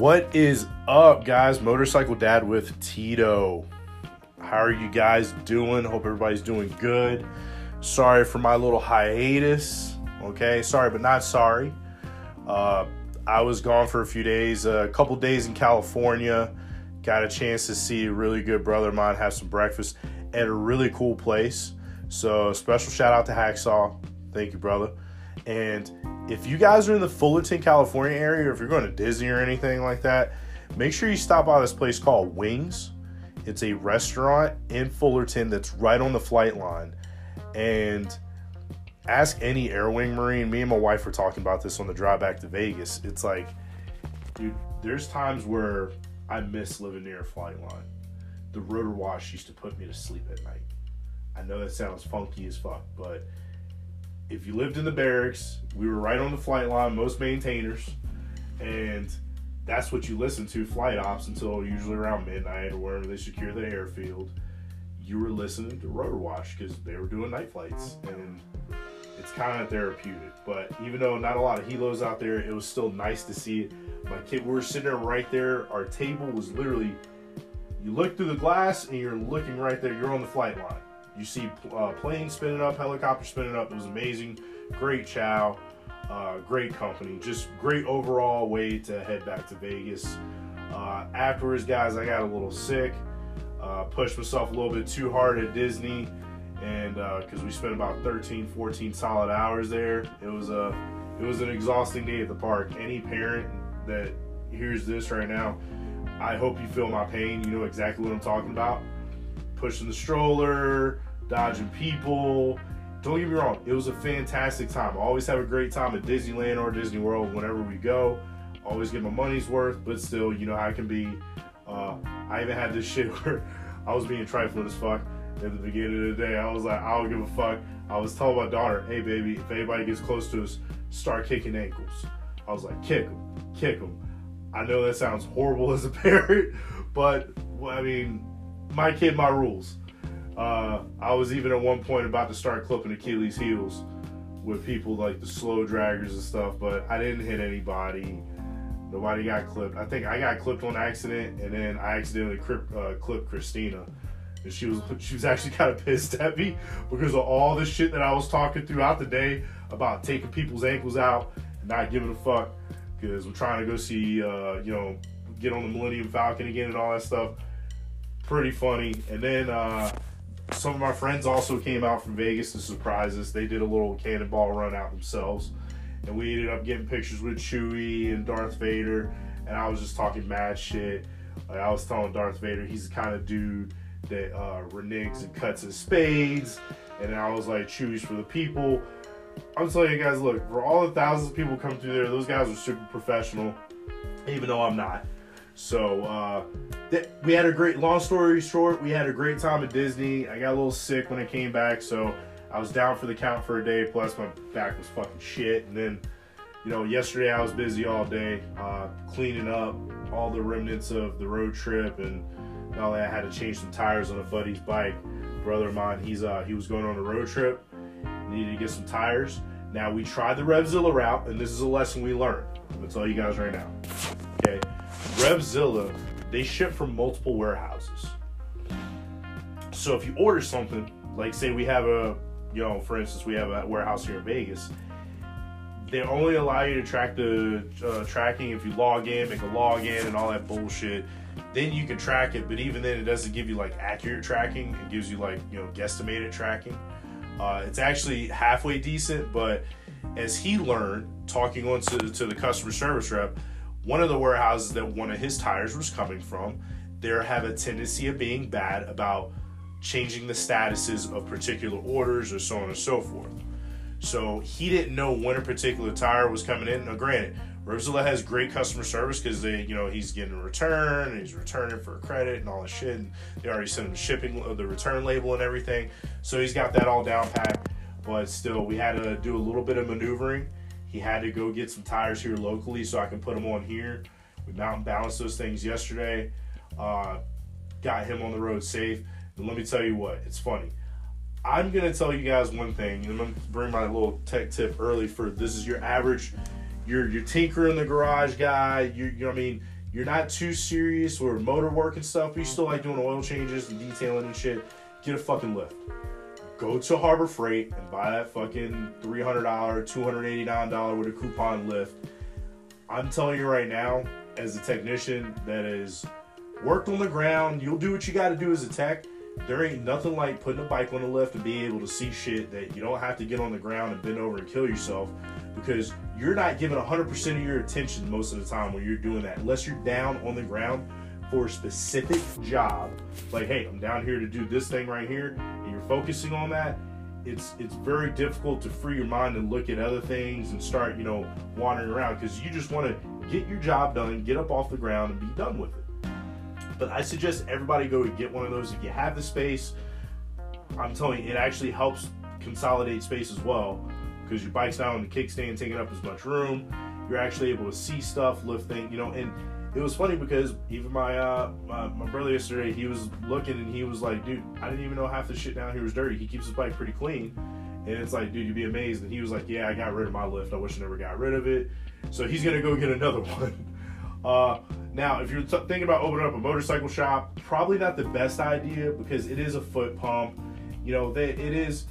What is up, guys? Motorcycle Dad with Tito. How are you guys doing? Hope everybody's doing good. Sorry for my little hiatus. Okay, sorry, but not sorry. Uh, I was gone for a few days, a couple days in California. Got a chance to see a really good brother of mine have some breakfast at a really cool place. So, special shout out to Hacksaw. Thank you, brother. And if you guys are in the Fullerton, California area, or if you're going to Disney or anything like that, make sure you stop by this place called Wings. It's a restaurant in Fullerton that's right on the flight line. And ask any Air Wing Marine. Me and my wife were talking about this on the drive back to Vegas. It's like, dude, there's times where I miss living near a flight line. The rotor wash used to put me to sleep at night. I know that sounds funky as fuck, but if you lived in the barracks, we were right on the flight line, most maintainers, and that's what you listen to flight ops until usually around midnight or wherever they secure the airfield. You were listening to rotor wash because they were doing night flights, and it's kind of therapeutic. But even though not a lot of helos out there, it was still nice to see it. My kid, we were sitting there right there. Our table was literally, you look through the glass and you're looking right there. You're on the flight line. You see uh, planes spinning up, helicopters spinning up. It was amazing. Great chow, uh, great company. Just great overall way to head back to Vegas. Uh, afterwards, guys, I got a little sick. Uh, pushed myself a little bit too hard at Disney, and because uh, we spent about 13, 14 solid hours there, it was a it was an exhausting day at the park. Any parent that hears this right now, I hope you feel my pain. You know exactly what I'm talking about. Pushing the stroller, dodging people. Don't get me wrong, it was a fantastic time. I always have a great time at Disneyland or Disney World whenever we go. Always get my money's worth, but still, you know how I can be. Uh, I even had this shit where I was being trifling as fuck at the beginning of the day. I was like, I don't give a fuck. I was telling my daughter, hey baby, if anybody gets close to us, start kicking ankles. I was like, kick them, kick them. I know that sounds horrible as a parent, but well, I mean, my kid, my rules. Uh, I was even at one point about to start clipping Achilles' heels with people like the slow draggers and stuff, but I didn't hit anybody. Nobody got clipped. I think I got clipped on accident, and then I accidentally clipped, uh, clipped Christina, and she was she was actually kind of pissed at me because of all the shit that I was talking throughout the day about taking people's ankles out and not giving a fuck because we're trying to go see uh, you know get on the Millennium Falcon again and all that stuff. Pretty funny, and then. Uh, some of my friends also came out from Vegas to surprise us. They did a little cannonball run out themselves. And we ended up getting pictures with Chewie and Darth Vader. And I was just talking mad shit. Like I was telling Darth Vader he's the kind of dude that uh, reneges and cuts his spades. And I was like, Chewie's for the people. I'm telling you guys, look, for all the thousands of people come through there, those guys are super professional, even though I'm not. So uh, th- we had a great. Long story short, we had a great time at Disney. I got a little sick when I came back, so I was down for the count for a day. Plus, my back was fucking shit. And then, you know, yesterday I was busy all day uh, cleaning up all the remnants of the road trip, and not only I had to change some tires on a buddy's bike. Brother of mine, he's uh, he was going on a road trip, needed to get some tires. Now we tried the Revzilla route, and this is a lesson we learned. I'm gonna tell you guys right now. Revzilla, they ship from multiple warehouses. So if you order something, like say we have a, you know, for instance, we have a warehouse here in Vegas, they only allow you to track the uh, tracking if you log in, make a login, and all that bullshit. Then you can track it, but even then, it doesn't give you like accurate tracking. It gives you like you know guesstimated tracking. Uh, it's actually halfway decent, but as he learned talking on to, to the customer service rep, one of the warehouses that one of his tires was coming from, there have a tendency of being bad about changing the statuses of particular orders or so on and so forth. So he didn't know when a particular tire was coming in. Now, granted, Revzilla has great customer service because they, you know, he's getting a return and he's returning for a credit and all this shit. And they already sent him the shipping uh, the return label and everything. So he's got that all down pat. But still, we had to do a little bit of maneuvering he had to go get some tires here locally so I can put them on here. We mountain balanced those things yesterday. Uh, got him on the road safe. And let me tell you what, it's funny. I'm gonna tell you guys one thing, and I'm gonna bring my little tech tip early for this is your average, your your tinker in the garage guy. You, you know I mean? you're not too serious or motor work and stuff, but you still like doing oil changes and detailing and shit, get a fucking lift. Go to Harbor Freight and buy that fucking $300, $289 with a coupon lift. I'm telling you right now, as a technician that has worked on the ground, you'll do what you gotta do as a tech. There ain't nothing like putting a bike on the lift and being able to see shit that you don't have to get on the ground and bend over and kill yourself because you're not giving 100% of your attention most of the time when you're doing that unless you're down on the ground for a specific job. Like hey i'm down here to do this thing right here and you're focusing on that it's it's very difficult to free your mind and look at other things and start you know wandering around because you just want to get your job done get up off the ground and be done with it. But i suggest everybody go get one of those if you have the space. I'm telling you it actually helps consolidate space as well because your bike's not on the kickstand taking up as much room. You're actually able to see stuff, lifting, you know, and it was funny because even my, uh, my, my brother yesterday, he was looking and he was like, dude, I didn't even know half the shit down here was dirty. He keeps his bike pretty clean. And it's like, dude, you'd be amazed. And he was like, yeah, I got rid of my lift. I wish I never got rid of it. So he's to go get another one. Uh, now, if you're t- thinking about opening up a motorcycle shop, probably not the best idea because it is a foot pump. You know, they, it is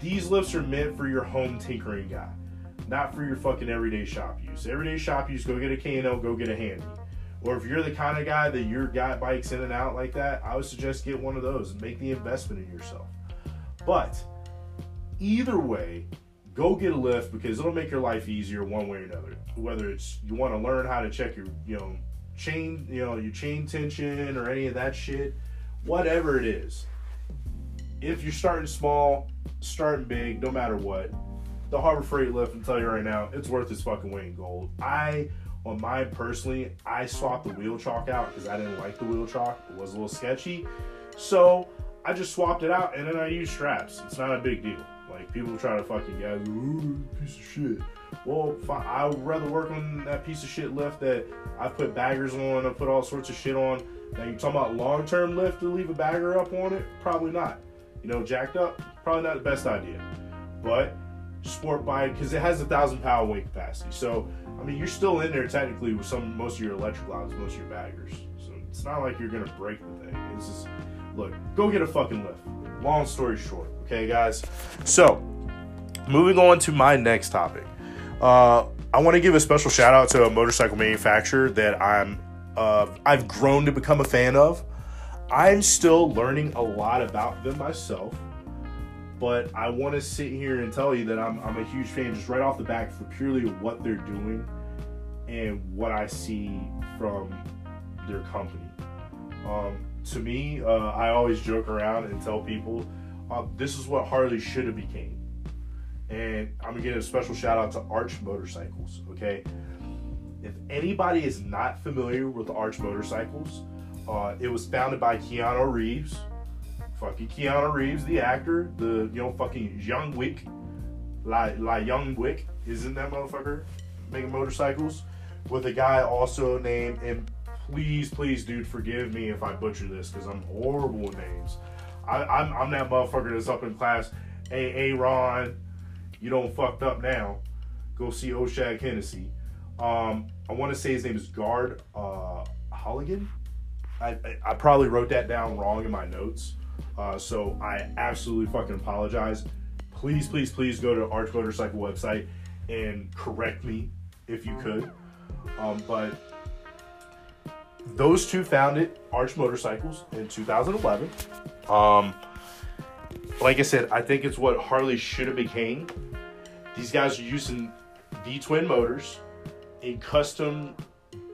these lifts are meant for your home tinkering guy, not for your fucking everyday shop use. Everyday shop use, go get a K&L, go get a handy. Or if you're the kind of guy that your guy bikes in and out like that, I would suggest get one of those and make the investment in yourself. But either way, go get a lift because it'll make your life easier one way or another. Whether it's you want to learn how to check your, you know, chain, you know, your chain tension or any of that shit, whatever it is. If you're starting small, starting big, no matter what. The Harbor Freight lift, I'm telling you right now, it's worth its fucking weight in gold. I, on mine personally, I swapped the wheel chock out because I didn't like the wheel chock. It was a little sketchy. So I just swapped it out and then I used straps. It's not a big deal. Like people try to fucking guys, ooh, piece of shit. Well, fine. I would rather work on that piece of shit lift that I put baggers on, I put all sorts of shit on. Now you talking about long term lift to leave a bagger up on it? Probably not. You know, jacked up, probably not the best idea. But sport bike because it has a thousand pound weight capacity. So I mean, you're still in there technically with some most of your Electra Glides, most of your baggers. So it's not like you're gonna break the thing. It's just look, go get a fucking lift. Long story short, okay, guys. So moving on to my next topic. Uh, I want to give a special shout out to a motorcycle manufacturer that I'm uh, I've grown to become a fan of. I'm still learning a lot about them myself, but I want to sit here and tell you that I'm, I'm a huge fan just right off the back for purely what they're doing and what I see from their company. Um, to me, uh, I always joke around and tell people uh, this is what Harley should have became. And I'm gonna give a special shout out to Arch Motorcycles. Okay, if anybody is not familiar with Arch Motorcycles, uh, it was founded by Keanu Reeves. Fucking Keanu Reeves, the actor, the you know fucking John Wick, like John Wick, isn't that motherfucker making motorcycles? With a guy also named and please, please, dude, forgive me if I butcher this because I'm horrible with names. I, I'm I'm that motherfucker that's up in class. Hey, hey, Ron, you don't fucked up now. Go see Oshag Hennessy. Um, I want to say his name is Gard uh, Halligan. I, I probably wrote that down wrong in my notes. Uh, so I absolutely fucking apologize. Please, please, please go to Arch Motorcycle website and correct me if you could. Um, but those two founded Arch Motorcycles in 2011. Um, like I said, I think it's what Harley should have became. These guys are using V twin motors in custom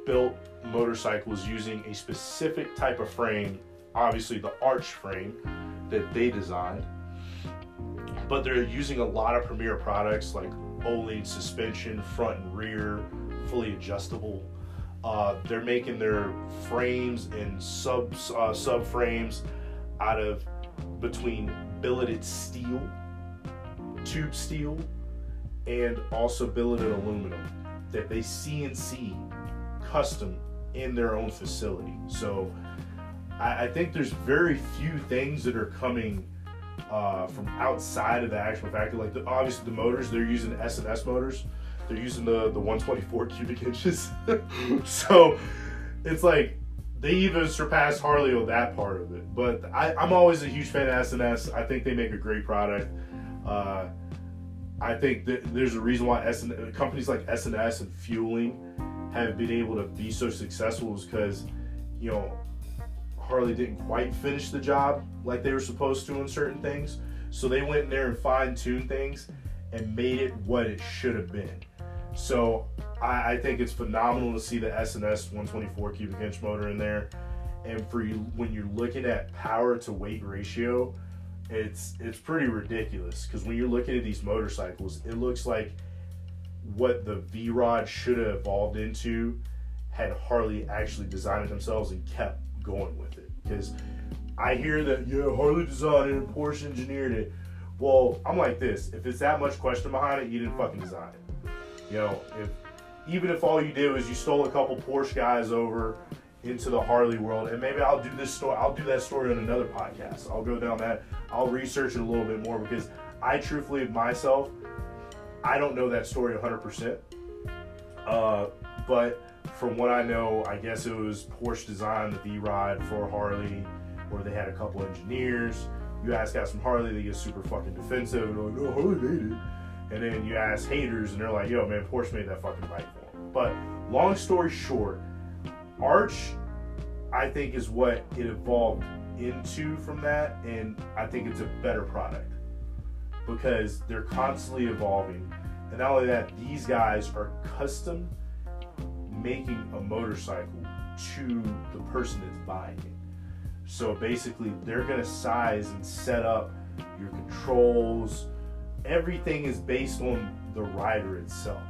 built motorcycles using a specific type of frame, obviously the arch frame that they designed. But they're using a lot of premier products like Öhlins suspension, front and rear, fully adjustable. Uh, they're making their frames and sub uh, subframes out of between billeted steel, tube steel, and also billeted aluminum that they CNC custom in their own facility. So I, I think there's very few things that are coming uh, from outside of the actual factory. Like the, obviously the motors, they're using S and S motors. They're using the the 124 cubic inches. so it's like they even surpassed Harley on that part of it. But I, I'm always a huge fan of SNS. I think they make a great product. Uh, I think that there's a reason why SN, companies like S and S and Feuling have been able to be so successful is because, you know, Harley didn't quite finish the job like they were supposed to in certain things. So they went in there and fine tuned things and made it what it should have been. So I, I, think it's phenomenal to see the SNS 124 cubic inch motor in there. And for you, when you're looking at power to weight ratio, it's it's pretty ridiculous because when you're looking at these motorcycles, it looks like what the V Rod should have evolved into had Harley actually designed it themselves and kept going with it. Because I hear that yeah, Harley designed it and Porsche engineered it. Well, I'm like this: if it's that much question behind it, you didn't fucking design it. You know, if even if all you did was you stole a couple Porsche guys over into the Harley world, and maybe I'll do this story. I'll do that story on another podcast. I'll go down that. I'll research it a little bit more because I truthfully myself, I don't know that story 100%. Uh, but from what I know, I guess it was Porsche designed the V-Rod for Harley, where they had a couple engineers. You ask guys from Harley, they get super fucking defensive and like, "No, Harley made it." And then you ask haters, and they're like, "Yo, man, Porsche made that fucking bike for him." But long story short, Arch, I think, is what it evolved into from that, and I think it's a better product because they're constantly evolving. And not only that, these guys are custom making a motorcycle to the person that's buying it. So basically, they're going to size and set up your controls. Everything is based on the rider itself,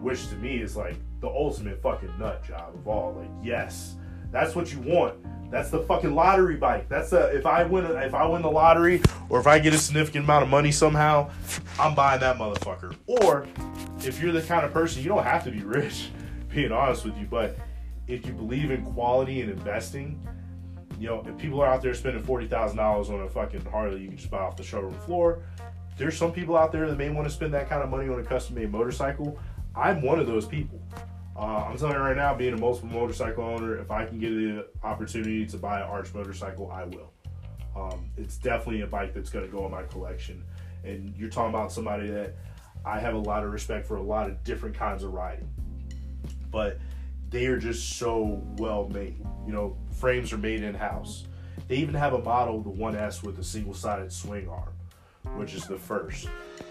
which to me is like the ultimate fucking nut job of all. Like, yes, that's what you want. That's the fucking lottery bike. That's the if I win if I win the lottery or if I get a significant amount of money somehow, I'm buying that motherfucker. Or if you're the kind of person you don't have to be rich, being honest with you, but if you believe in quality and investing, you know, if people are out there spending forty thousand dollars on a fucking Harley, you can just buy off the showroom floor. There's some people out there that may want to spend that kind of money on a custom made motorcycle. I'm one of those people. Uh, I'm telling you right now, being a multiple motorcycle owner, if I can get the opportunity to buy an Arch motorcycle, I will. Um, it's definitely a bike that's going to go in my collection. And you're talking about somebody that I have a lot of respect for a lot of different kinds of riding. But they are just so well made. You know, frames are made in house. They even have a model, the 1S, with a single sided swing arm, which is the first.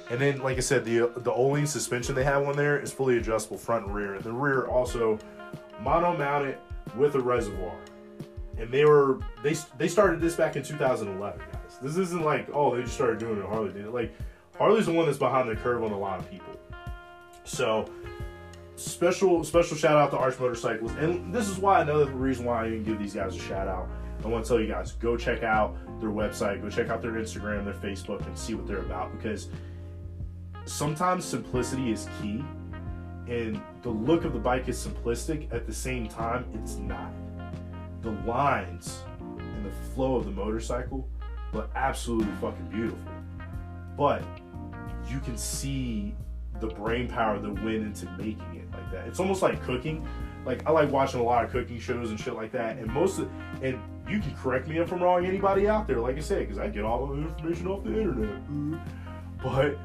And then, like I said, the the Öhlins suspension they have on there is fully adjustable front and rear. And the rear also mono mounted with a reservoir. And they were they they started this back in 2011, guys. This isn't like oh they just started doing it. Harley did it. Like Harley's the one that's behind the curve on a lot of people. So special special shout out to Arch Motorcycles, and this is why another reason why I even give these guys a shout out. I want to tell you guys go check out their website, go check out their Instagram, their Facebook, and see what they're about because sometimes simplicity is key and the look of the bike is simplistic at the same time it's not. The lines and the flow of the motorcycle look absolutely fucking beautiful. But you can see the brain power that went into making it like that. It's almost like cooking. Like i like watching a lot of cooking shows and shit like that and most of and you can correct me if i'm wrong anybody out there like i said because i get all the information off the internet but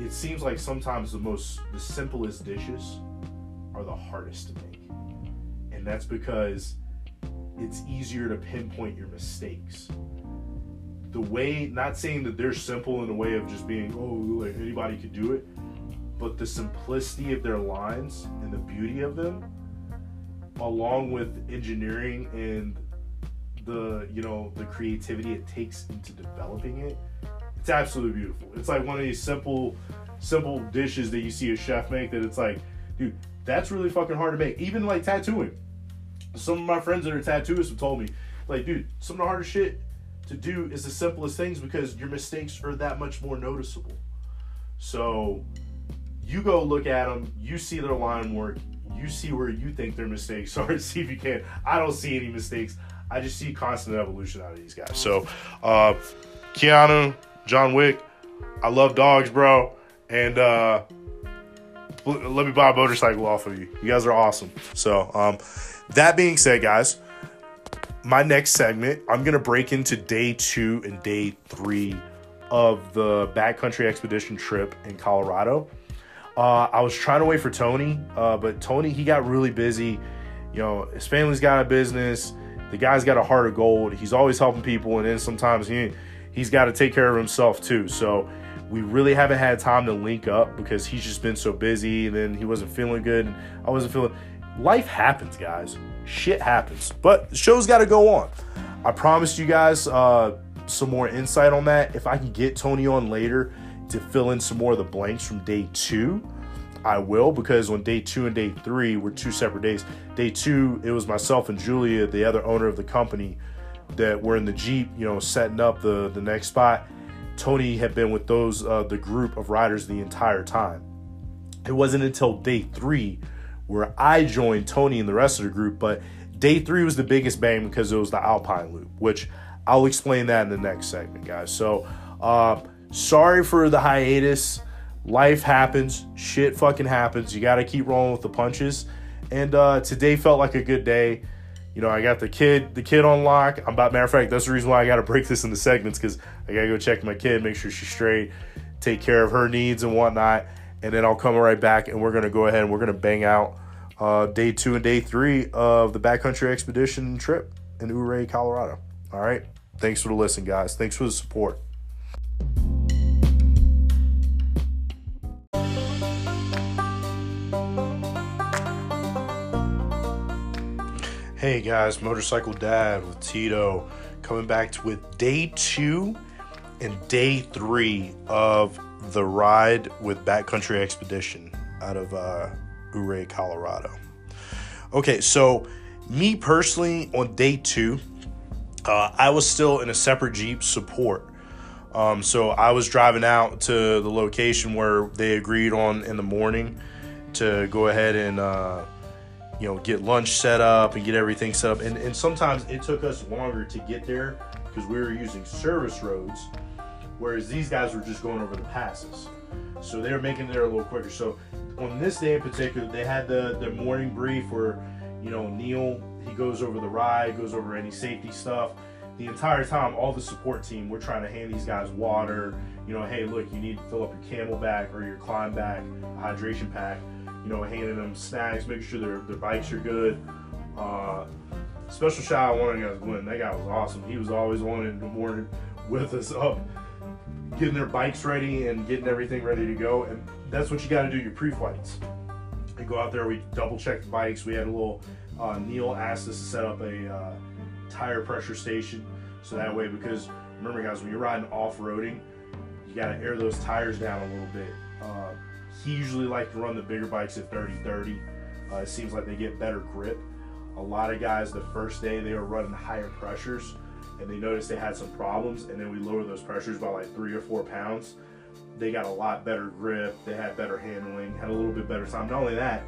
it seems like sometimes the most the simplest dishes are the hardest to make. And that's because it's easier to pinpoint your mistakes. The way not saying that they're simple in the way of just being oh like anybody could do it but the simplicity of their lines and the beauty of them along with engineering and the you know the creativity it takes into developing it it's absolutely beautiful. It's like one of these simple, simple dishes that you see a chef make that it's like, dude, that's really fucking hard to make. Even like tattooing. Some of my friends that are tattooists have told me, like, dude, some of the hardest shit to do is the simplest things because your mistakes are that much more noticeable. So you go look at them, you see their line work, you see where you think their mistakes are, see if you can. I don't see any mistakes. I just see constant evolution out of these guys. So, uh, Keanu, John Wick. I love dogs, bro. And uh let me buy a motorcycle off of you. You guys are awesome. So, um, that being said, guys, my next segment, I'm gonna break into day two and day three of the backcountry expedition trip in Colorado. Uh, I was trying to wait for Tony, uh, but Tony he got really busy. You know, his family's got a business. The guy's got a heart of gold. He's always helping people, and then sometimes he he's got to take care of himself too. So we really haven't had time to link up because he's just been so busy. And then he wasn't feeling good. I wasn't feeling. Life happens, guys. Shit happens. But the show's got to go on. I promised you guys uh, some more insight on that. If I can get Tony on later to fill in some more of the blanks from day two, I will because on day two and day three were two separate days. Day two, it was myself and Julia, the other owner of the company, that were in the Jeep, you know, setting up the the next spot. Tony had been with those uh, the group of riders the entire time. It wasn't until day three where I joined Tony and the rest of the group, but day three was the biggest bang because it was the Alpine Loop, which I'll explain that in the next segment, guys. So, uh, sorry for the hiatus. Life happens, shit fucking happens. You got to keep rolling with the punches. And uh, today felt like a good day. You know, I got the kid, the kid on lock. I'm about matter of fact, that's the reason why I got to break this into segments because I got to go check my kid, make sure she's straight, take care of her needs and whatnot, and then I'll come right back and we're gonna go ahead and we're gonna bang out uh, day two and day three of the backcountry expedition trip in Ouray, Colorado. All right. Thanks for the listen, guys. Thanks for the support. Hey guys, Motorcycle Dad with Tito coming back with day two and day three of the ride with Backcountry Expedition out of uh, Ouray, Colorado. Okay, so me personally on day two, uh, I was still in a separate Jeep support. Um, so I was driving out to the location where they agreed on in the morning to go ahead and uh, you know get lunch set up and get everything set up. And, and sometimes it took us longer to get there because we were using service roads, whereas these guys were just going over the passes. So they were making it there a little quicker. So on this day in particular, they had the the morning brief where you know Neil he goes over the ride, goes over any safety stuff. The entire time, all the support team, we're trying to hand these guys water. You know, hey, look, you need to fill up your CamelBak or your ClimbBak, hydration pack. You know, handing them snacks, making sure their, their bikes are good. Uh, special shout out to one of the guys, Glenn. That guy was awesome. He was always on in the morning with us up, getting their bikes ready and getting everything ready to go. And that's what you got to do your pre-flights. We go out there, we double check the bikes. We had a little uh, Neil asked us to set up a uh, tire pressure station. So that way, because remember, guys, when you're riding off roading, you got to air those tires down a little bit. Uh, he usually likes to run the bigger bikes at 30 30. Uh, it seems like they get better grip. A lot of guys, the first day, they were running higher pressures and they noticed they had some problems. And then we lowered those pressures by like three or four pounds. They got a lot better grip, they had better handling, had a little bit better time. Not only that,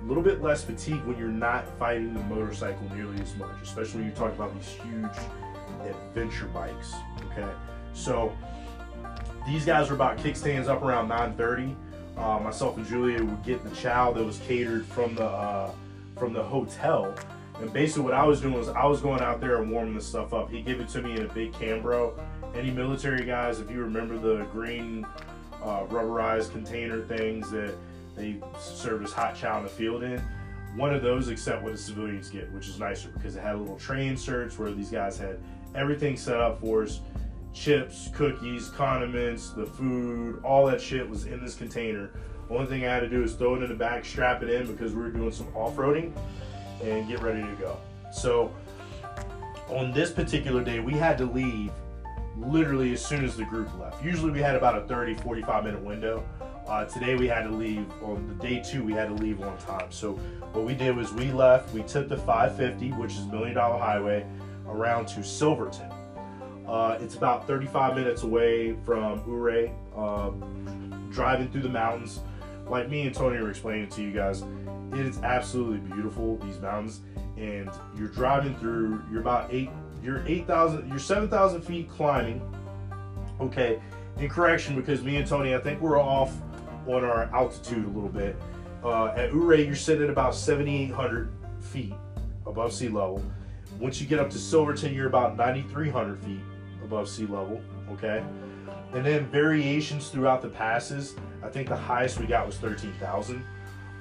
a little bit less fatigue when you're not fighting the motorcycle nearly as much, especially when you're talking about these huge adventure bikes. Okay, so these guys were about kickstands up around 9:30. Uh, myself and Julia would get the chow that was catered from the uh, from the hotel. And basically, what I was doing was I was going out there and warming the stuff up. He gave it to me in a big Cambro. Any military guys, if you remember the green uh, rubberized container things that they serve as hot chow in the field in. One of those, except what the civilians get, which is nicer because it had a little tray inserts where these guys had everything set up for us chips, cookies, condiments, the food, all that shit was in this container. Only thing I had to do is throw it in the back, strap it in because we were doing some off roading and get ready to go. So, on this particular day, we had to leave literally as soon as the group left. Usually, we had about a 30 45 minute window uh, today we had to leave on the day two. We had to leave on time. So what we did was we left. We took the 550, which is Million Dollar Highway, around to Silverton. Uh, it's about 35 minutes away from Ouray. Uh, driving through the mountains, like me and Tony were explaining to you guys, it is absolutely beautiful. These mountains, and you're driving through. You're about eight. You're 8,000. You're 7,000 feet climbing. Okay. In correction, because me and Tony, I think we're off on our altitude a little bit. Uh, at Ouray, you're sitting at about 7,800 feet above sea level. Once you get up to Silverton, you're about 9,300 feet above sea level. Okay. And then variations throughout the passes. I think the highest we got was 13,000.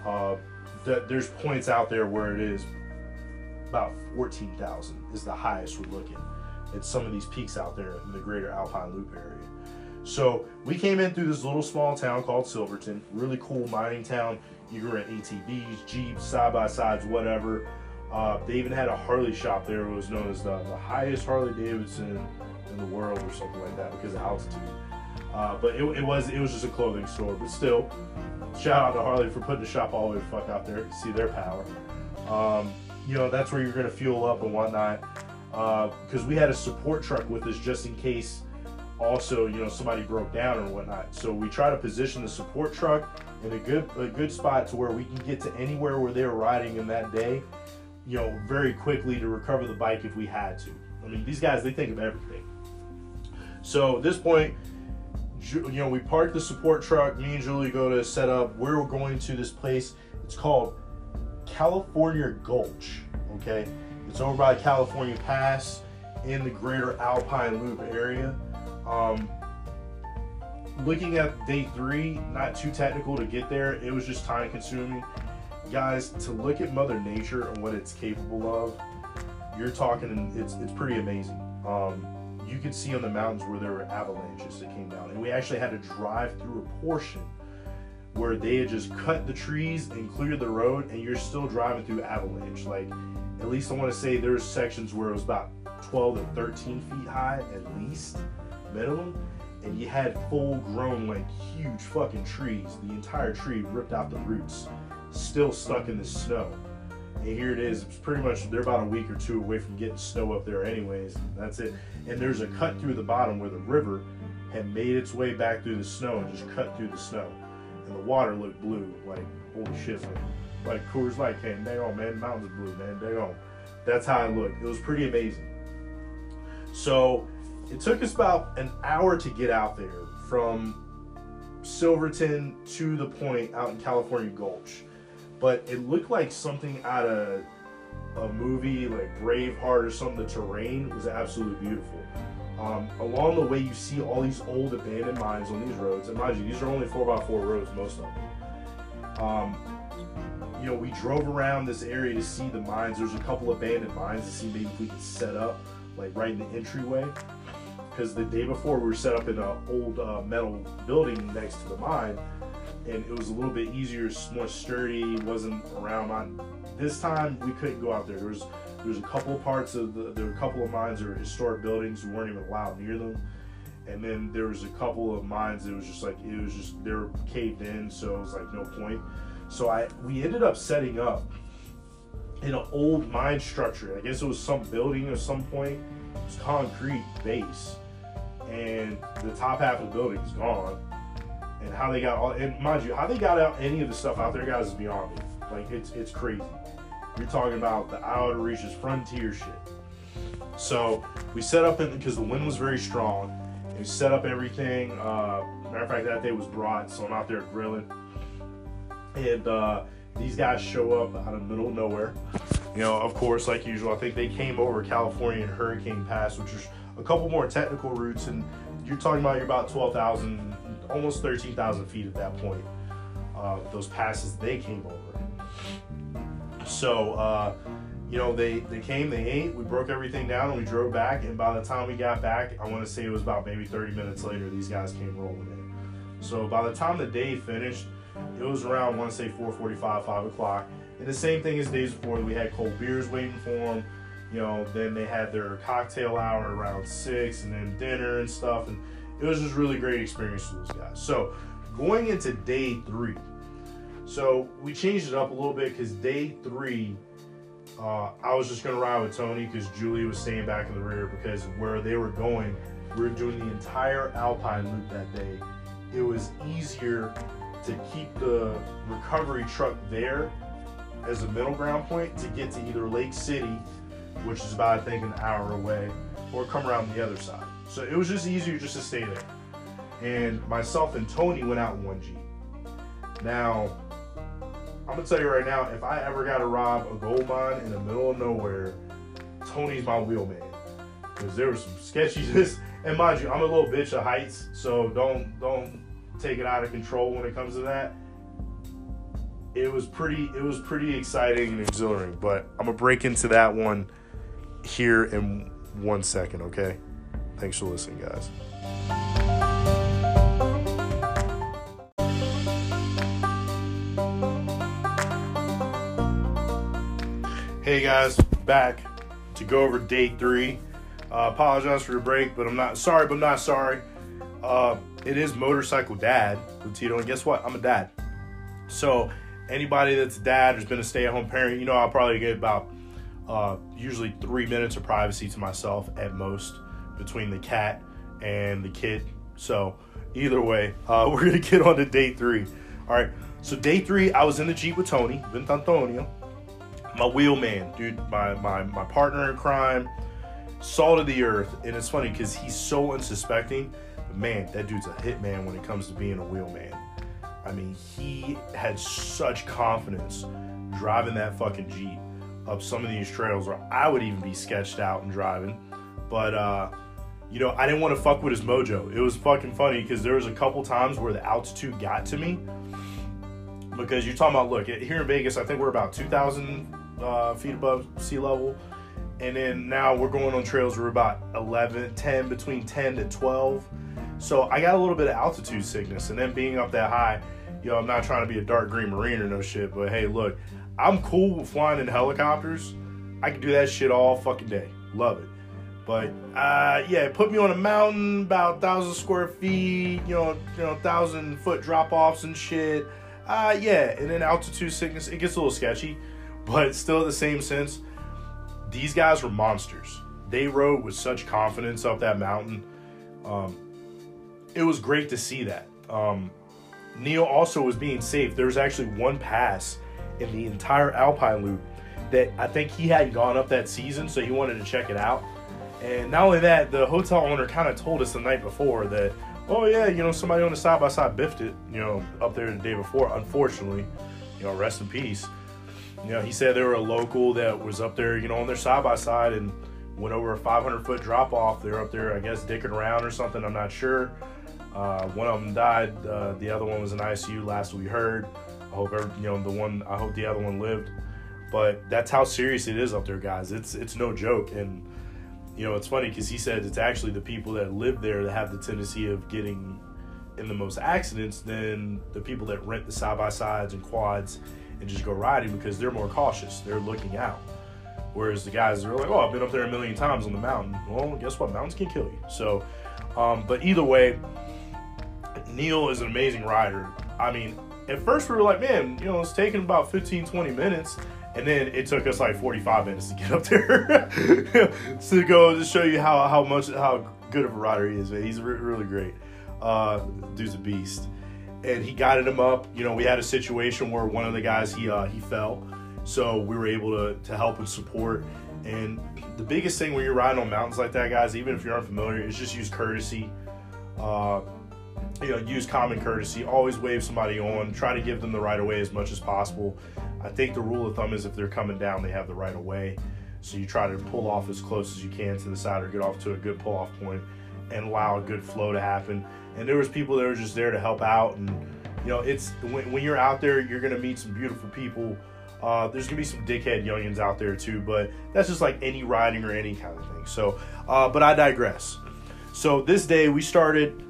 Uh, the, there's points out there where it is about 14,000 is the highest we're looking at some of these peaks out there in the greater Alpine Loop area. So we came in through this little small town called Silverton, really cool mining town. You can rent ATVs, Jeeps, side by sides, whatever. Uh, they even had a Harley shop there. It was known as the, the highest Harley Davidson in the world or something like that because of altitude. Uh, but it, it, was it was just a clothing store. But still, shout out to Harley for putting the shop all the way the fuck out there. See their power. Um, you know that's where you're gonna fuel up and whatnot. Because uh, we had a support truck with us just in case. Also, you know somebody broke down or whatnot. So we try to position the support truck in a good a good spot to where we can get to anywhere where they were riding in that day. You know, very quickly to recover the bike if we had to. I mean, these guys they think of everything. So at this point, you know, we park the support truck. Me and Julie go to set up. We're going to this place. It's called California Gulch. Okay, it's over by California Pass in the greater Alpine Loop area. Um, looking at day three, not too technical to get there. It was just time consuming. Guys, to look at Mother Nature and what it's capable of, you're talking, it's, it's pretty amazing. Um, you could see on the mountains where there were avalanches that came down. And we actually had to drive through a portion where they had just cut the trees and cleared the road, and you're still driving through avalanche. Like, at least I want to say there's sections where it was about 12 to 13 feet high at least, minimum. And you had full grown, like huge fucking trees. The entire tree ripped out the roots, still stuck in the snow. And here it is. It's pretty much they're about a week or two away from getting snow up there, anyways. That's it. And there's a cut through the bottom where the river had made its way back through the snow and just cut through the snow, and the water looked blue. Like holy shit, like like Coors Light came. Dang on, man, mountains blue, man. Dang on. That's how it looked. It was pretty amazing. So it took us about an hour to get out there from Silverton to the point out in California Gulch but it looked like something out of a movie like Braveheart or something. The terrain was absolutely beautiful. Um, along the way, you see all these old abandoned mines on these roads. And mind you, these are only 4x4 roads, most of them. Um, you know, we drove around this area to see the mines. There's a couple abandoned mines to see maybe if we could set up, like right in the entryway. Because the day before, we were set up in an old uh, metal building next to the mine and it was a little bit easier, more sturdy, wasn't around on. This time we couldn't go out there. There was there was a couple parts of the there were a couple of mines or historic buildings we weren't even allowed near them. And then there was a couple of mines that was just like it was just they were caved in, so it was like no point. So I we ended up setting up in an old mine structure. I guess it was some building at some point. It was concrete base. And the top half of the building is gone and how they got all and mind you, how they got out any of the stuff out there, guys, is beyond me. Like it's it's crazy. You're talking about the outer reaches, frontier shit. So we set up in because the wind was very strong. And we set up everything. Uh, matter of fact, that day was brought, so I'm out there grilling. And uh, these guys show up out of middle of nowhere. You know, of course, like usual, I think they came over California and Hurricane Pass, which is a couple more technical routes. And you're talking about you're about 12,000 almost 13,000 feet at that point. Uh, those passes they came over. So, uh, you know, they, they came, they ate, we broke everything down, and we drove back. And by the time we got back, I want to say it was about maybe 30 minutes later, these guys came rolling in. So by the time the day finished, it was around, I want to say 4:45, 5 o'clock. And the same thing as days before, we had cold beers waiting for them. You know, then they had their cocktail hour around six, and then dinner and stuff. And it was just really great experience for those guys. So going into day three, so we changed it up a little bit because day three, uh, I was just gonna ride with Tony because Julie was staying back in the rear because where they were going, we were doing the entire Alpine loop that day. It was easier to keep the recovery truck there as a middle ground point to get to either Lake City, which is about I think an hour away, or come around the other side. So it was just easier just to stay there. And myself and Tony went out in one Jeep. Now, I'm gonna tell you right now, if I ever gotta rob a gold mine in the middle of nowhere, Tony's my wheelman. Because there was some sketchiness. And mind you, I'm a little bitch of heights, so don't don't take it out of control when it comes to that. It was pretty it was pretty exciting and exhilarating, but I'm gonna break into that one here in one second, okay? Thanks for listening, guys. Hey guys, back to go over day three. Uh, apologize for the break, but I'm not sorry, but I'm not sorry. Uh, it is Motorcycle Dad with Tito, and guess what? I'm a dad. So anybody that's a dad has been a stay-at-home parent, you know I'll probably get about uh, usually three minutes of privacy to myself at most between the cat and the kid. So either way, uh, we're gonna get on to day three. All right. So day three, I was in the Jeep with Tony, Vintantonio, my wheelman, dude, my my my partner in crime, salt of the earth. And it's funny because he's so unsuspecting. But man, that dude's a hitman when it comes to being a wheelman. I mean, he had such confidence driving that fucking Jeep up some of these trails where I would even be sketched out and driving. But uh, you know, I didn't want to fuck with his mojo. It was fucking funny because there was a couple times where the altitude got to me. Because you're talking about, look, here in Vegas, I think we're about 2,000 uh, feet above sea level. And then now we're going on trails we're about 11, 10, between 10 to 12. So I got a little bit of altitude sickness. And then being up that high, you know, I'm not trying to be a dark green marine or no shit, but hey, look, I'm cool with flying in helicopters. I can do that shit all fucking day. Love it. But uh, yeah, put me on a mountain, about thousand square feet, you know, you know, thousand foot drop offs and shit. Uh, yeah, and then altitude sickness, it gets a little sketchy, but still, the same sense, these guys were monsters. They rode with such confidence up that mountain. Um, it was great to see that. Um, Neil also was being safe. There was actually one pass in the entire Alpine Loop that I think he hadn't gone up that season, so he wanted to check it out. And not only that, the hotel owner kind of told us the night before that oh yeah, you know, somebody on the side by side biffed it, you know, up there the day before. Unfortunately, you know, rest in peace. You know, he said they were a local that was up there, you know, on their side by side and went over a 500 foot drop off. They're up there, I guess, dicking around or something. I'm not sure. Uh, one of them died. Uh, the other one was in ICU. Last we heard. I hope every, you know the one. I hope the other one lived. But that's how serious it is up there, guys. It's it's no joke. And you know, it's funny because he said it's actually the people that live there that have the tendency of getting in the most accidents than the people that rent the side by sides and quads and just go riding because they're more cautious. They're looking out. Whereas the guys are like, oh, I've been up there a million times on the mountain. Well, guess what? Mountains can kill you. So, um, but either way, Neil is an amazing rider. I mean, at first we were like, man, you know, it's taking about 15, 20 minutes. And then it took us like 45 minutes to get up there to go to show you how, how much, how good of a rider he is. Man. He's re- really great. Uh, dude's a beast. And he guided him up. You know, we had a situation where one of the guys, he, uh, he fell. So we were able to, to help and support. And the biggest thing when you're riding on mountains like that, guys, even if you're unfamiliar, is just use courtesy. Uh, you know, use common courtesy. Always wave somebody on. Try to give them the right of way as much as possible. I think the rule of thumb is if they're coming down, they have the right of way. So you try to pull off as close as you can to the side or get off to a good pull off point and allow a good flow to happen. And there was people that were just there to help out. And, you know, it's when, when you're out there, you're to meet some beautiful people. Uh, there's gonna be some dickhead youngins out there too, but that's just like any riding or any kind of thing. So, uh, but I digress. So this day we started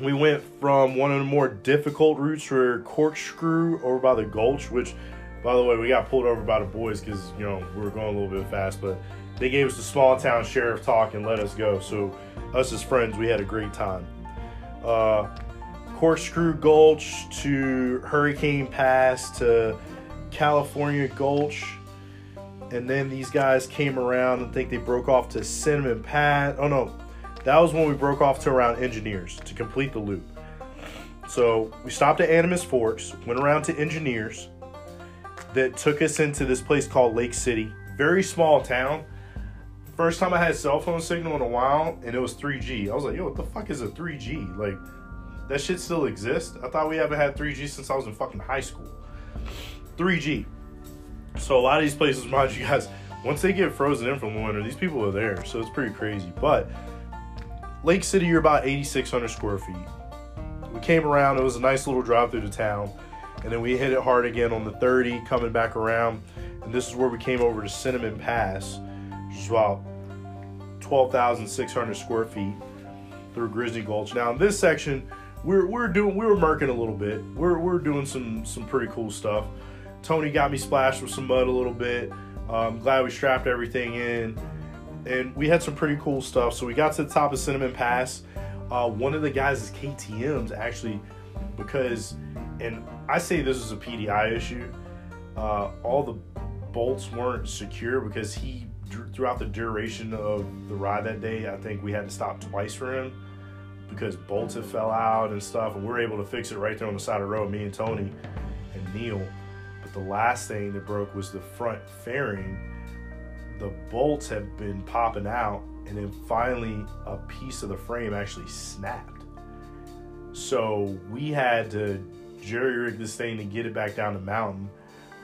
we went from one of the more difficult routes for corkscrew over by the gulch which by the way we got pulled over by the boys because you know we were going a little bit fast but they gave us the small town sheriff talk and let us go so us as friends we had a great time uh, corkscrew gulch to hurricane pass to california gulch and then these guys came around and think they broke off to cinnamon pass oh no that was when we broke off to around Engineers to complete the loop. So we stopped at Animas Forks, went around to Engineers, that took us into this place called Lake City. Very small town. First time I had cell phone signal in a while, and it was 3G. I was like, yo, what the fuck is a 3G? Like, that shit still exists? I thought we haven't had 3G since I was in fucking high school. 3G. So a lot of these places, mind you guys, once they get frozen in from the winter, these people are there. So it's pretty crazy. But Lake City, you're about 8,600 square feet. We came around. It was a nice little drive through the town. And then we hit it hard again on the 30, coming back around. And this is where we came over to Cinnamon Pass, which is about 12,600 square feet through Grizzly Gulch. Now in this section, we're we're doing we were marking a little bit. We're we're doing some some pretty cool stuff. Tony got me splashed with some mud a little bit. I'm glad we strapped everything in, and we had some pretty cool stuff. So we got to the top of Cinnamon Pass. Uh, one of the guys' is KTM's actually because, and I say this is a PDI issue. Uh, all the bolts weren't secure because he throughout the duration of the ride that day, I think we had to stop twice for him because bolts had fell out and stuff, and we are able to fix it right there on the side of the road, me and Tony and Neil. But the last thing that broke was the front fairing. The bolts had been popping out, and then finally a piece of the frame actually snapped. So we had to jerry rig this thing to get it back down the mountain.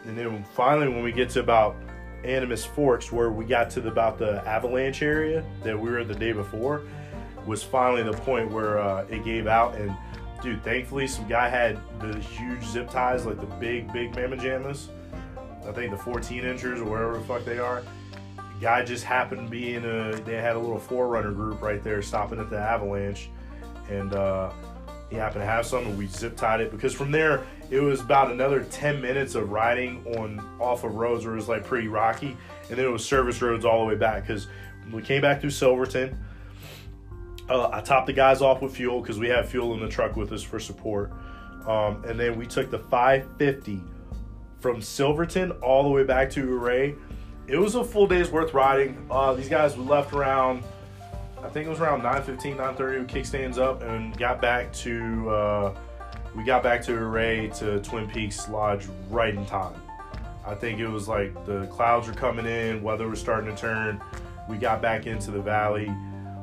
And then finally, when we get to about Animas Forks, where we got to the, about the avalanche area that we were the day before, was finally the point where uh, it gave out. And dude, thankfully, some guy had the huge zip ties, like the big, big Mama Jammas. I think the 14 inches or whatever the fuck they are. Guy just happened to be in a. They had a little 4Runner group right there stopping at the avalanche, and uh, he happened to have some, and we zip tied it because from there it was about another 10 minutes of riding on off of roads where it was like pretty rocky, and then it was service roads all the way back because we came back through Silverton. Uh, I topped the guys off with fuel because we have fuel in the truck with us for support, um, and then we took the 550 from Silverton all the way back to Ouray. It was a full day's worth riding. Uh, these guys left around I think it was around 9:15, 9:30. with kickstands up and got back to uh, we got back to Ouray to Twin Peaks Lodge right in time. I think it was like the clouds were coming in, weather was starting to turn. We got back into the valley.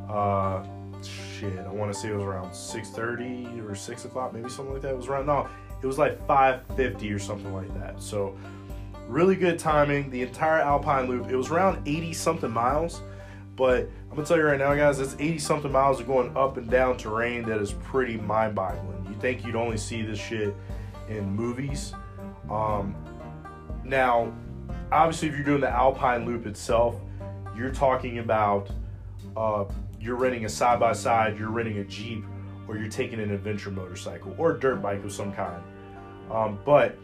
Uh, shit, I want to say it was around 6:30 or 6 o'clock, maybe something like that. It was around no, it was like 5:50 or something like that. So really good timing. The entire Alpine Loop. It was around 80 something miles but I'm gonna tell you right now, guys, it's 80 something miles of going up and down terrain that is pretty mind boggling. You think you'd only see this shit in movies. Um, now, obviously, if you're doing the Alpine Loop itself, you're talking about uh, you're renting a side by side, you're renting a Jeep, or you're taking an adventure motorcycle or a dirt bike of some kind. Um, but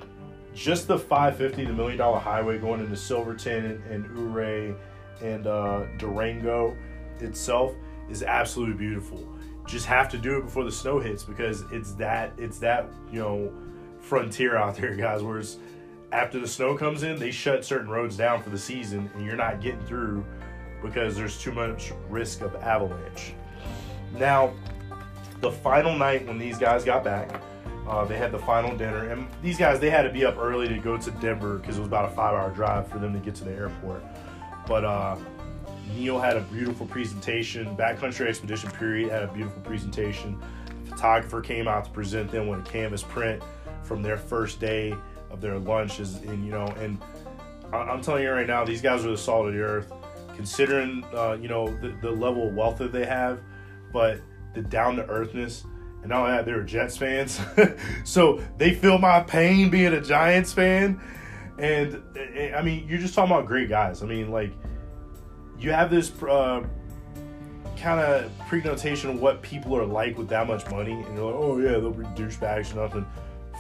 just the 550, the million dollar highway going into Silverton and, and Ouray and uh, Durango itself is absolutely beautiful. Just have to do it before the snow hits because it's that it's that you know frontier out there, guys. Where it's after the snow comes in, they shut certain roads down for the season, and you're not getting through because there's too much risk of avalanche. Now, the final night when these guys got back, uh, they had the final dinner, and these guys they had to be up early to go to Denver because it was about a five-hour drive for them to get to the airport. But uh, Neil had a beautiful presentation. Backcountry Expedition Period had a beautiful presentation. The photographer came out to present them with a canvas print from their first day of their lunches, and you know, and I'm telling you right now, these guys are the salt of the earth. Considering, uh, you know, the, the level of wealth that they have, but the down to earthness and only that, they're Jets fans, so they feel my pain being a Giants fan. And eh, I mean, you're just talking about great guys. I mean, like you have this uh, kind of prenotation of what people are like with that much money, and you're like, oh yeah, they'll be douchebags or nothing.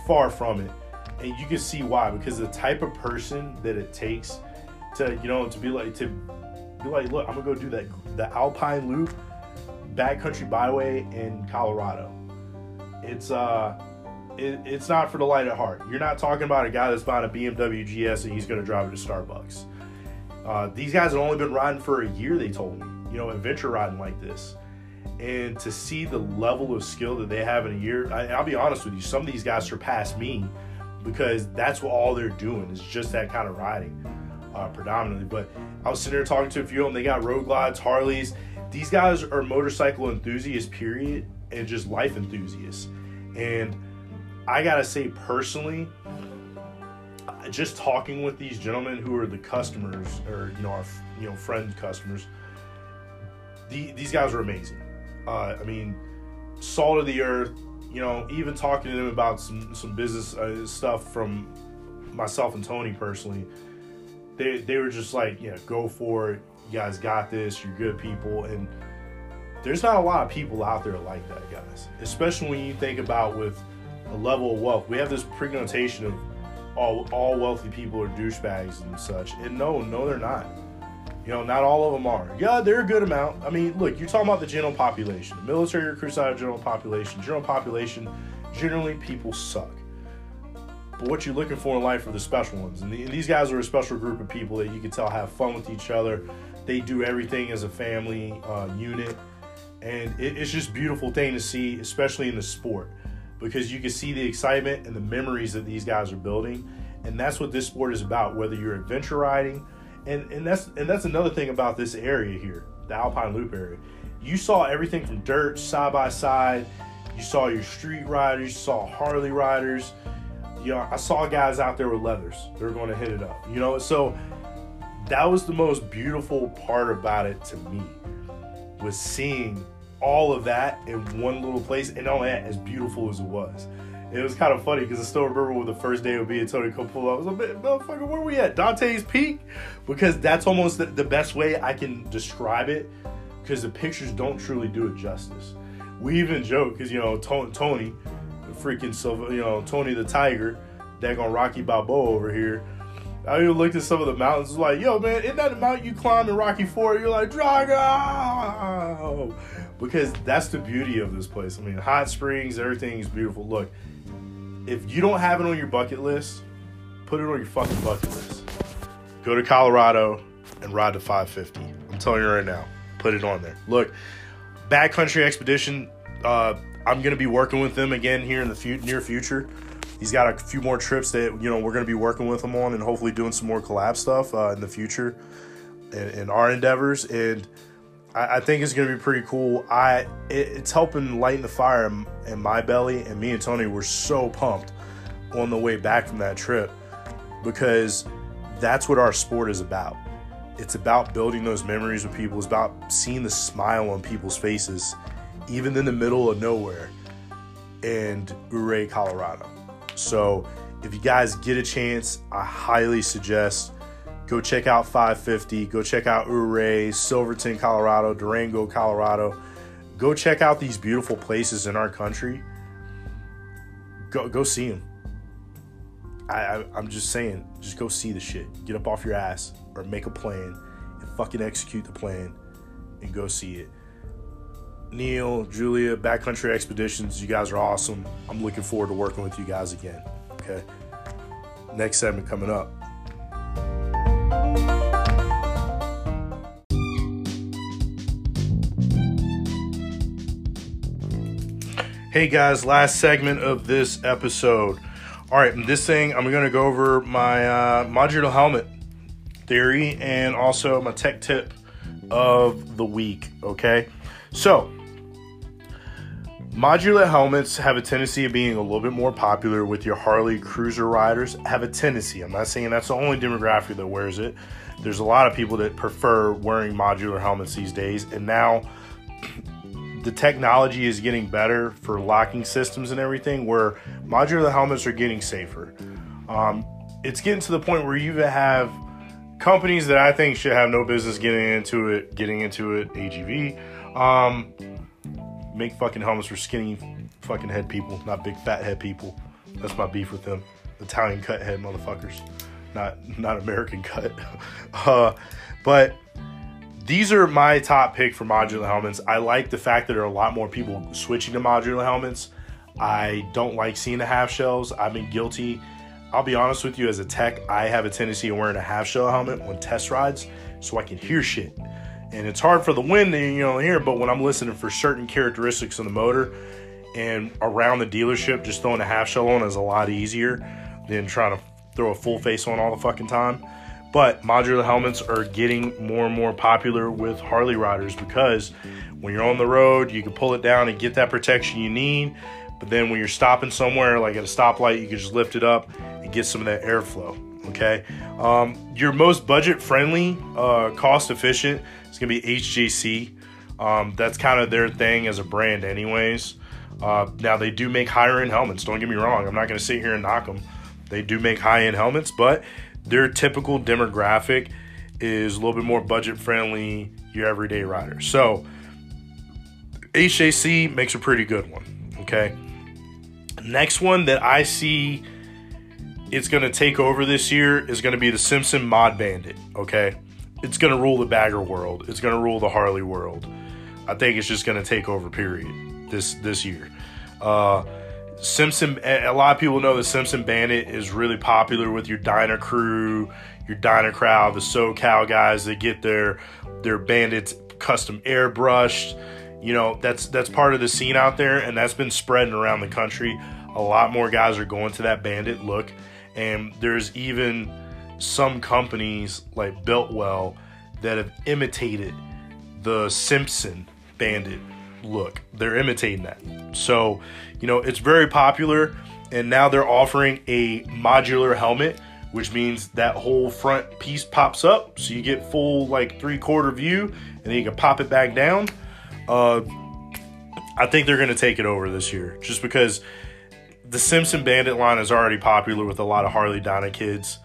Far from it, and you can see why because the type of person that it takes to you know to be like to be like, look, I'm gonna go do that the Alpine Loop, backcountry byway in Colorado. It's uh it, it's not for the light of heart. You're not talking about a guy that's buying a BMW GS and he's going to drive it to Starbucks. Uh, these guys have only been riding for a year, they told me, you know, adventure riding like this. And to see the level of skill that they have in a year, I, I'll be honest with you, some of these guys surpass me because that's what all they're doing is just that kind of riding uh, predominantly. But I was sitting there talking to a few of them. They got road glides, Harleys. These guys are motorcycle enthusiasts, period, and just life enthusiasts. And I gotta say personally, just talking with these gentlemen who are the customers or you know our you know friend customers the, these guys are amazing. Uh, i mean salt of the earth you know even talking to them about some some business uh, stuff from myself and tony personally they they were just like you yeah go for it. You guys got this. You're good people. And there's not a lot of people out there like that guys. Especially when you think about with a level of wealth we have this preconnotation of all all wealthy people are douchebags and such. And no, no, they're not. You know, not all of them are. Yeah, they're a good amount. I mean, look, you're talking about the general population, military recruits out of general population. General population, generally people suck. But what you're looking for in life are the special ones, and, the, and these guys are a special group of people that you can tell have fun with each other. They do everything as a family uh, unit, and it, it's just beautiful thing to see, especially in the sport because you can see the excitement and the memories that these guys are building. And that's what this sport is about, whether you're adventure riding. And, and that's and that's another thing about this area here, the Alpine Loop area. You saw everything from dirt side by side. You saw your street riders, you saw Harley riders. You know, I saw guys out there with leathers. They're going to hit it up. You know, so that was the most beautiful part about it to me was seeing all of that in one little place, and all that as beautiful as it was. It was kind of funny because I still remember when the first day of being Tony up. I was like, motherfucker, where we at? Dante's Peak? Because that's almost the, the best way I can describe it because the pictures don't truly do it justice. We even joke because, you know, Tony, Tony, freaking Silva, you know, Tony the Tiger, daggone Rocky Balboa over here. I even looked at some of the mountains, was like, yo, man, isn't that the mountain you climb in Rocky Four? You're like, Drago! Because that's the beauty of this place. I mean, hot springs, everything is beautiful. Look, if you don't have it on your bucket list, put it on your fucking bucket list. Go to Colorado and ride the 550. I'm telling you right now, put it on there. Look, Backcountry Expedition. Uh, I'm gonna be working with them again here in the near future. He's got a few more trips that you know we're gonna be working with him on, and hopefully doing some more collab stuff uh, in the future in, in our endeavors. And I, I think it's going to be pretty cool. I it, it's helping lighten the fire in, in my belly, and me and Tony were so pumped on the way back from that trip because that's what our sport is about. It's about building those memories with people. It's about seeing the smile on people's faces, even in the middle of nowhere in Ouray, Colorado. So, if you guys get a chance, I highly suggest Go check out 550. Go check out Ouray, Silverton, Colorado, Durango, Colorado. Go check out these beautiful places in our country. Go go see them. I, I I'm just saying, just go see the shit. Get up off your ass or make a plan and fucking execute the plan and go see it. Neil, Julia, Backcountry Expeditions, you guys are awesome. I'm looking forward to working with you guys again. Okay. Next segment coming up. Hey guys, last segment of this episode. All right, this thing I'm going to go over my uh, modular helmet theory and also my tech tip of the week. Okay, so modular helmets have a tendency of being a little bit more popular with your Harley cruiser riders. Have a tendency. I'm not saying that's the only demographic that wears it. There's a lot of people that prefer wearing modular helmets these days, and now the technology is getting better for locking systems and everything, where modular helmets are getting safer. Um, it's getting to the point where you have companies that I think should have no business getting into it, getting into it. AGV, um, make fucking helmets for skinny fucking head people, not big fat head people. That's my beef with them. Italian cut head motherfuckers, not not American cut. uh, but these are my top pick for modular helmets. I like the fact that there are a lot more people switching to modular helmets. I don't like seeing the half shells. I've been guilty. I'll be honest with you, as a tech, I have a tendency of wearing a half shell helmet on test rides so I can hear shit. And it's hard for the wind you know hear, but when I'm listening for certain characteristics of the motor and around the dealership, just throwing a half shell on is a lot easier than trying to throw a full face on all the fucking time. But modular helmets are getting more and more popular with Harley riders because when you're on the road, you can pull it down and get that protection you need. But then when you're stopping somewhere, like at a stoplight, you can just lift it up and get some of that airflow. Okay, um, your most budget friendly, uh, cost efficient is gonna be HJC. Um, that's kind of their thing as a brand, anyways. Uh, now they do make higher end helmets. Don't get me wrong. I'm not gonna sit here and knock them. They do make high end helmets, but their typical demographic is a little bit more budget friendly, your everyday rider. So HJC makes a pretty good one. Okay. Next one that I see it's going to take over this year is going to be the Simpson Mod Bandit. Okay. It's going to rule the bagger world. It's going to rule the Harley world. I think it's just going to take over, period, this this year. Uh, Simpson, a lot of people know the Simpson Bandit is really popular with your Dyna crew, your Dyna crowd, the SoCal guys that get their their bandits custom airbrushed. You know, that's that's part of the scene out there, and that's been spreading around the country. A lot more guys are going to that bandit look, and there's even some companies like Biltwell that have imitated the Simpson bandit look. They're imitating that. So, you know, it's very popular, and now they're offering a modular helmet, which means that whole front piece pops up, so you get full like three quarter view, and then you can pop it back down. Uh, I think they're going to take it over this year, just because the Simpson Bandit line is already popular with a lot of Harley Dyna kids.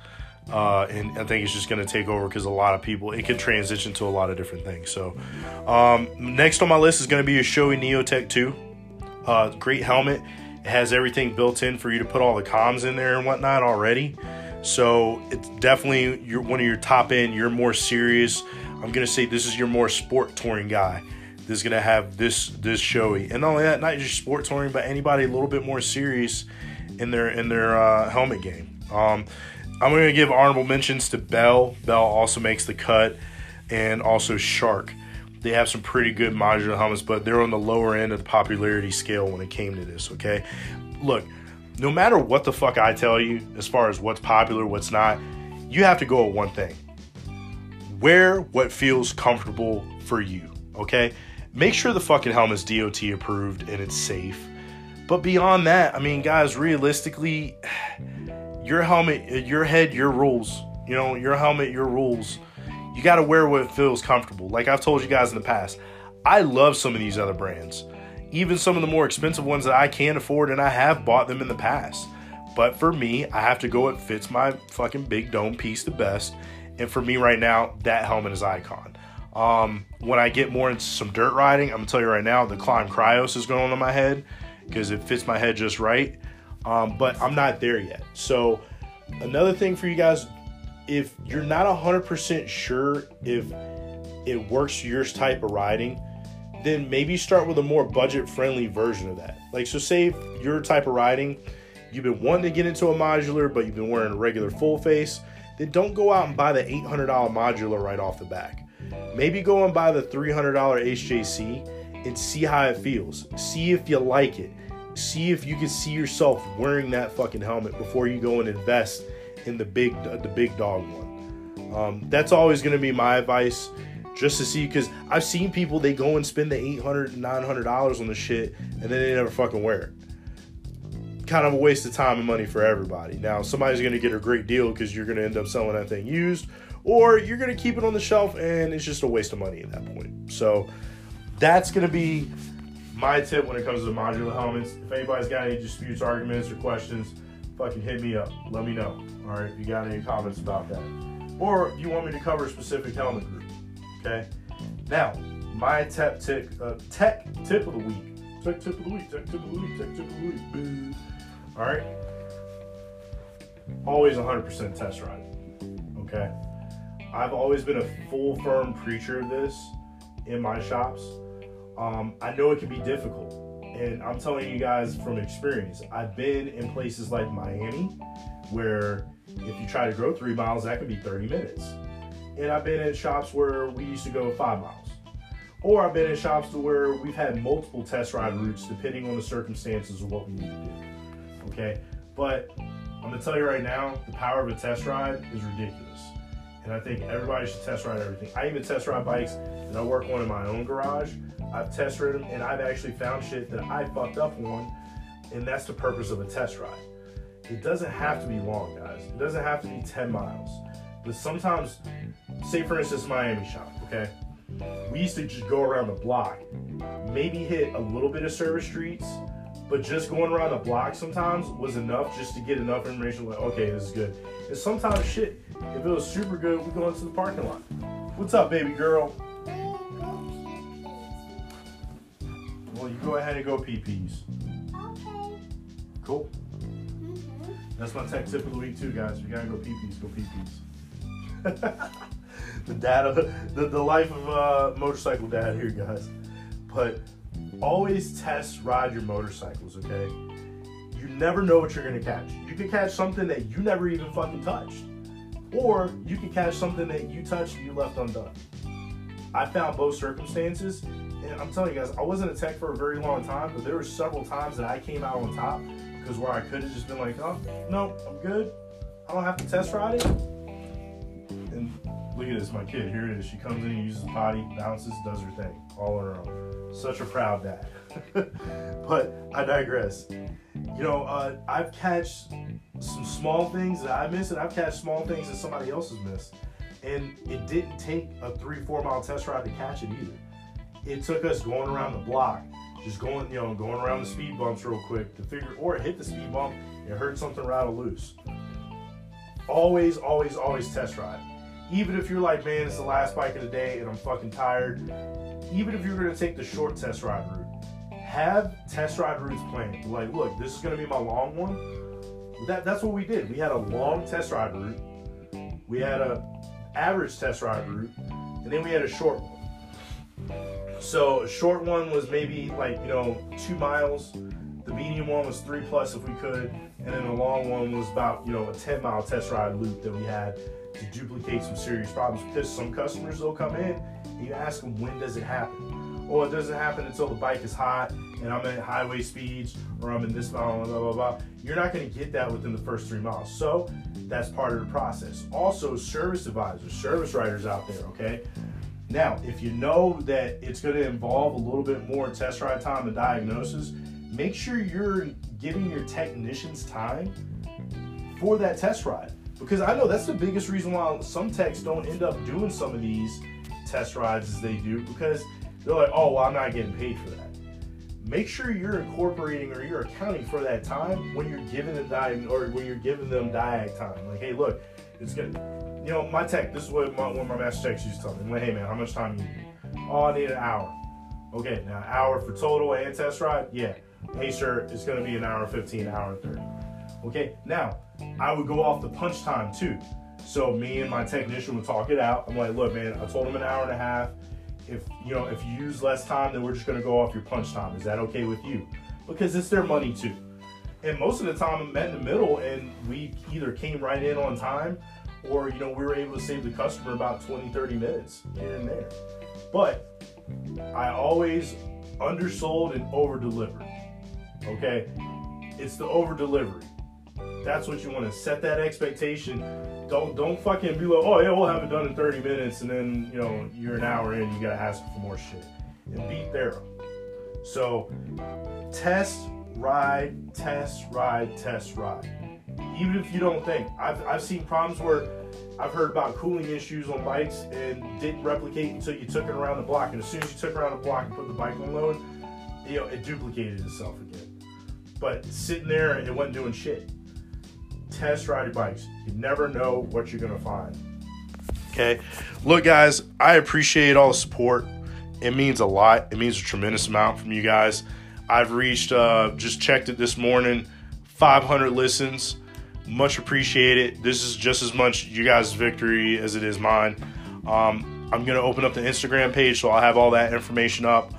Uh, and I think it's just going to take over because a lot of people it can transition to a lot of different things. So, um, next on my list is going to be a Shoei Neotec 2. Uh, great helmet. It has everything built in for you to put all the comms in there and whatnot already. So it's definitely you're one of your top end. You're more serious. I'm gonna say this is your more sport touring guy. This is gonna have this this Shoei, and not only that, not just sport touring, but anybody a little bit more serious in their in their uh, helmet game. Um, I'm to give honorable mentions to Bell. Bell also makes the cut, and also Shark. They have some pretty good modular helmets, but they're on the lower end of the popularity scale when it came to this. Okay, look, no matter what the fuck I tell you as far as what's popular, what's not, you have to go with one thing: wear what feels comfortable for you. Okay, make sure the fucking helmet's DOT approved and it's safe. But beyond that, I mean, guys, realistically your helmet, your head, your rules. You know, your helmet, your rules. You got to wear what feels comfortable. Like I've told you guys in the past, I love some of these other brands, even some of the more expensive ones that I can afford, and I have bought them in the past. But for me, I have to go. It fits my fucking big dome piece the best, and for me right now, that helmet is icon. Um, when I get more into some dirt riding, I'm gonna tell you right now, the Klim Kryos is going on my head because it fits my head just right um, but I'm not there yet. So another thing for you guys, if you're not 100% sure if it works your type of riding, then maybe start with a more budget friendly version of that. Like, so say your type of riding, you've been wanting to get into a modular, but you've been wearing a regular full face, then don't go out and buy the $800 modular right off the back. Maybe go and buy the $300 HJC and see how it feels. See if you like it see if you can see yourself wearing that fucking helmet before you go and invest in the big the big dog one. Um, that's always going to be my advice, just to see because I've seen people they go and spend the 800 900 dollars on the shit and then they never fucking wear it. Kind of a waste of time and money for everybody. Now somebody's going to get a great deal because you're going to end up selling that thing used, or you're going to keep it on the shelf and it's just a waste of money at that point. So that's going to be my tip when it comes to modular helmets, if anybody's got any disputes, arguments, or questions, fucking hit me up. Let me know. All right, if you got any comments about that. Or you want me to cover a specific helmet group. Okay? Now, my tech tip, uh, tech tip of the week. Tech tip of the week, tech tip of the week, tech tip of the week. All right? Always 100% test ride. Okay? I've always been a full firm preacher of this in my shops um, I know it can be difficult. And I'm telling you guys from experience, I've been in places like Miami where if you try to grow three miles, that could be 30 minutes. And I've been in shops where we used to go five miles. Or I've been in shops to where we've had multiple test ride routes depending on the circumstances of what we need to do. Okay? But I'm gonna tell you right now, the power of a test ride is ridiculous. And I think everybody should test ride everything. I even test ride bikes that I work on in my own garage I've test ridden them and I've actually found shit that I fucked up on, and that's the purpose of a test ride. it doesn't have to be long, guys. It doesn't have to be 10 miles. But sometimes, say for instance, Miami shop, okay? We used to just go around the block, maybe hit a little bit of service streets, but just going around the block sometimes was enough just to get enough information like, okay, this is good. And sometimes shit, if it was super good, we go into the parking lot. What's up, baby girl? Go ahead and go pee-pees. Okay. Cool. Mm-hmm. That's my tech tip of the week too, guys. If you gotta go pee-pees, go pee-pees. the dad of the, the life of a motorcycle dad here, guys. But always test ride your motorcycles, okay? You never know what you're gonna catch. You could catch something that you never even fucking touched. Or you could catch something that you touched and you left undone. I found both circumstances, and I'm telling you guys, I wasn't a tech for a very long time, but there were several times that I came out on top because where I could have just been like, oh, no, I'm good. I don't have to test ride it. And look at this, my kid. Here it is. She comes in, uses the potty, bounces, does her thing, all on her own. Such a proud dad. but I digress. You know, uh, I've catched some small things that I miss, and I've catched small things that somebody else has missed. And it didn't take a three, four mile test ride to catch it either. It took us going around the block, just going, you know, going around the speed bumps real quick to figure, or hit the speed bump and heard something rattle loose. Always, always, always test ride. Even if you're like, man, it's the last bike of the day and I'm fucking tired. Even if you're gonna take the short test ride route, have test ride routes planned. Like, look, this is gonna be my long one. That, that's what we did. We had a long test ride route. We had a average test ride route, and then we had a short one. So a short one was maybe like you know two miles. The medium one was three plus if we could, and then the long one was about you know a ten mile test ride loop that we had to duplicate some serious problems. Because some customers will come in and you ask them when does it happen. Well, it doesn't happen until the bike is hot and I'm at highway speeds or I'm in this mile, blah blah blah. You're not going to get that within the first three miles. So that's part of the process. Also, service advisors, service writers out there, okay? Now, if you know that it's going to involve a little bit more test ride time and diagnosis, make sure you're giving your technicians time for that test ride. Because I know that's the biggest reason why some techs don't end up doing some of these test rides as they do because they're like, oh, well, I'm not getting paid for that. Make sure you're incorporating or you're accounting for that time when you're giving them diag or when you're giving them diag time. Like, hey, look, it's good. You know, my tech. This is what my, one of my master techs used to tell me. Like, hey man, how much time do you need? Oh, I need an hour. Okay, now an hour for total and test ride. Yeah. Hey sir, it's gonna be an hour 15, hour and 30. Okay, now I would go off the punch time too. So me and my technician would talk it out. I'm like, look, man, I told him an hour and a half. If you know, if you use less time, then we're just gonna go off your punch time. Is that okay with you? Because it's their money too. And most of the time, I met in the middle, and we either came right in on time, or you know, we were able to save the customer about 20, 30 minutes here and there. But I always undersold and over delivered. Okay, it's the over delivery. That's what you want to set that expectation. Don't don't fucking be like, oh yeah, we'll have it done in 30 minutes, and then you know you're an hour in, you gotta ask for more shit. And beat thorough. So test, ride, test, ride, test, ride. Even if you don't think, I've I've seen problems where I've heard about cooling issues on bikes and didn't replicate until you took it around the block. And as soon as you took it around the block and put the bike on load, you know, it duplicated itself again. But sitting there, it wasn't doing shit test ride your bikes. You never know what you're going to find. Okay. Look, guys, I appreciate all the support. It means a lot. It means a tremendous amount from you guys. I've reached, uh, just checked it this morning, 500 listens. Much appreciated. This is just as much you guys' victory as it is mine. Um, I'm going to open up the Instagram page, so I'll have all that information up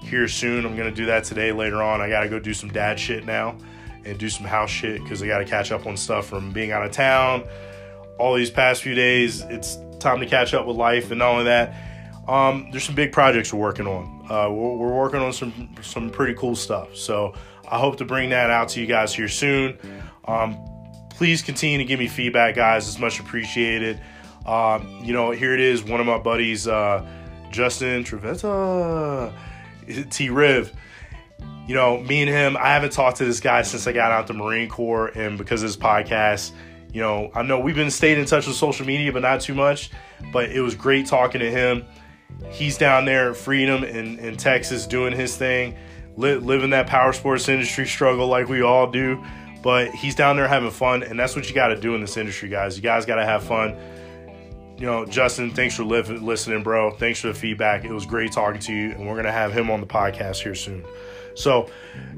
here soon. I'm going to do that today later on. I got to go do some dad shit now and do some house shit because I got to catch up on stuff from being out of town. All these past few days, it's time to catch up with life, and not only that, um, there's some big projects we're working on. Uh, we're, we're, working on some some pretty cool stuff. So I hope to bring that out to you guys here soon. Um, please continue to give me feedback, guys. It's much appreciated. Um, you know, here it is. One of my buddies, uh, Justin Trevetta, T Riv you know, me and him, I haven't talked to this guy since I got out the Marine Corps, and because of his podcast, you know, I know we've been staying in touch with social media, but not too much. But it was great talking to him. He's down there at Freedom in, in Texas doing his thing, li- living that power sports industry struggle like we all do. But he's down there having fun, and that's what you got to do in this industry, guys. You guys got to have fun. You know, Justin, thanks for li- listening, bro. Thanks for the feedback. It was great talking to you, and we're gonna have him on the podcast here soon. So,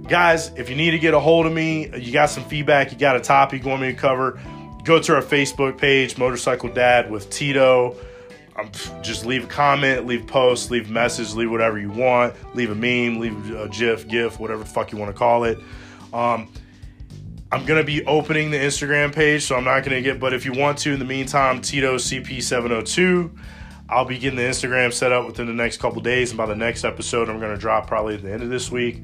guys, if you need to get a hold of me, you got some feedback, you got a topic you want me to cover, go to our Facebook page, Motorcycle Dad with Tito. Um, just leave a comment, leave a post, leave message, leave whatever you want, leave a meme, leave a GIF, GIF, whatever the fuck you want to call it. Um, I'm gonna be opening the Instagram page, so I'm not gonna get. But if you want to, in the meantime, Tito CP702. I'll be getting the Instagram set up within the next couple days, and by the next episode, I'm gonna drop probably at the end of this week.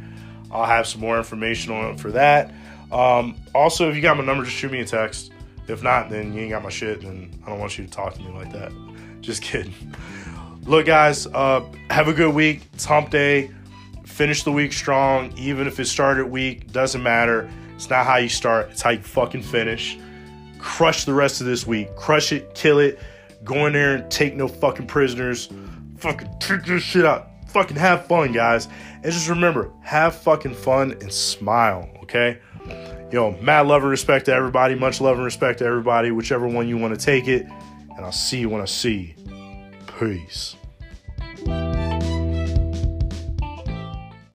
I'll have some more information on for that. Um, also, if you got my number, just shoot me a text. If not, then you ain't got my shit, and I don't want you to talk to me like that. Just kidding. Look, guys, uh, have a good week. It's hump day. Finish the week strong. Even if it started weak, doesn't matter. It's not how you start, it's how you fucking finish. Crush the rest of this week. Crush it, kill it. Go in there and take no fucking prisoners. Fucking take this shit out. Fucking have fun, guys. And just remember, have fucking fun and smile, okay? Yo, mad love and respect to everybody. Much love and respect to everybody, whichever one you want to take it. And I'll see you when I see you. Peace.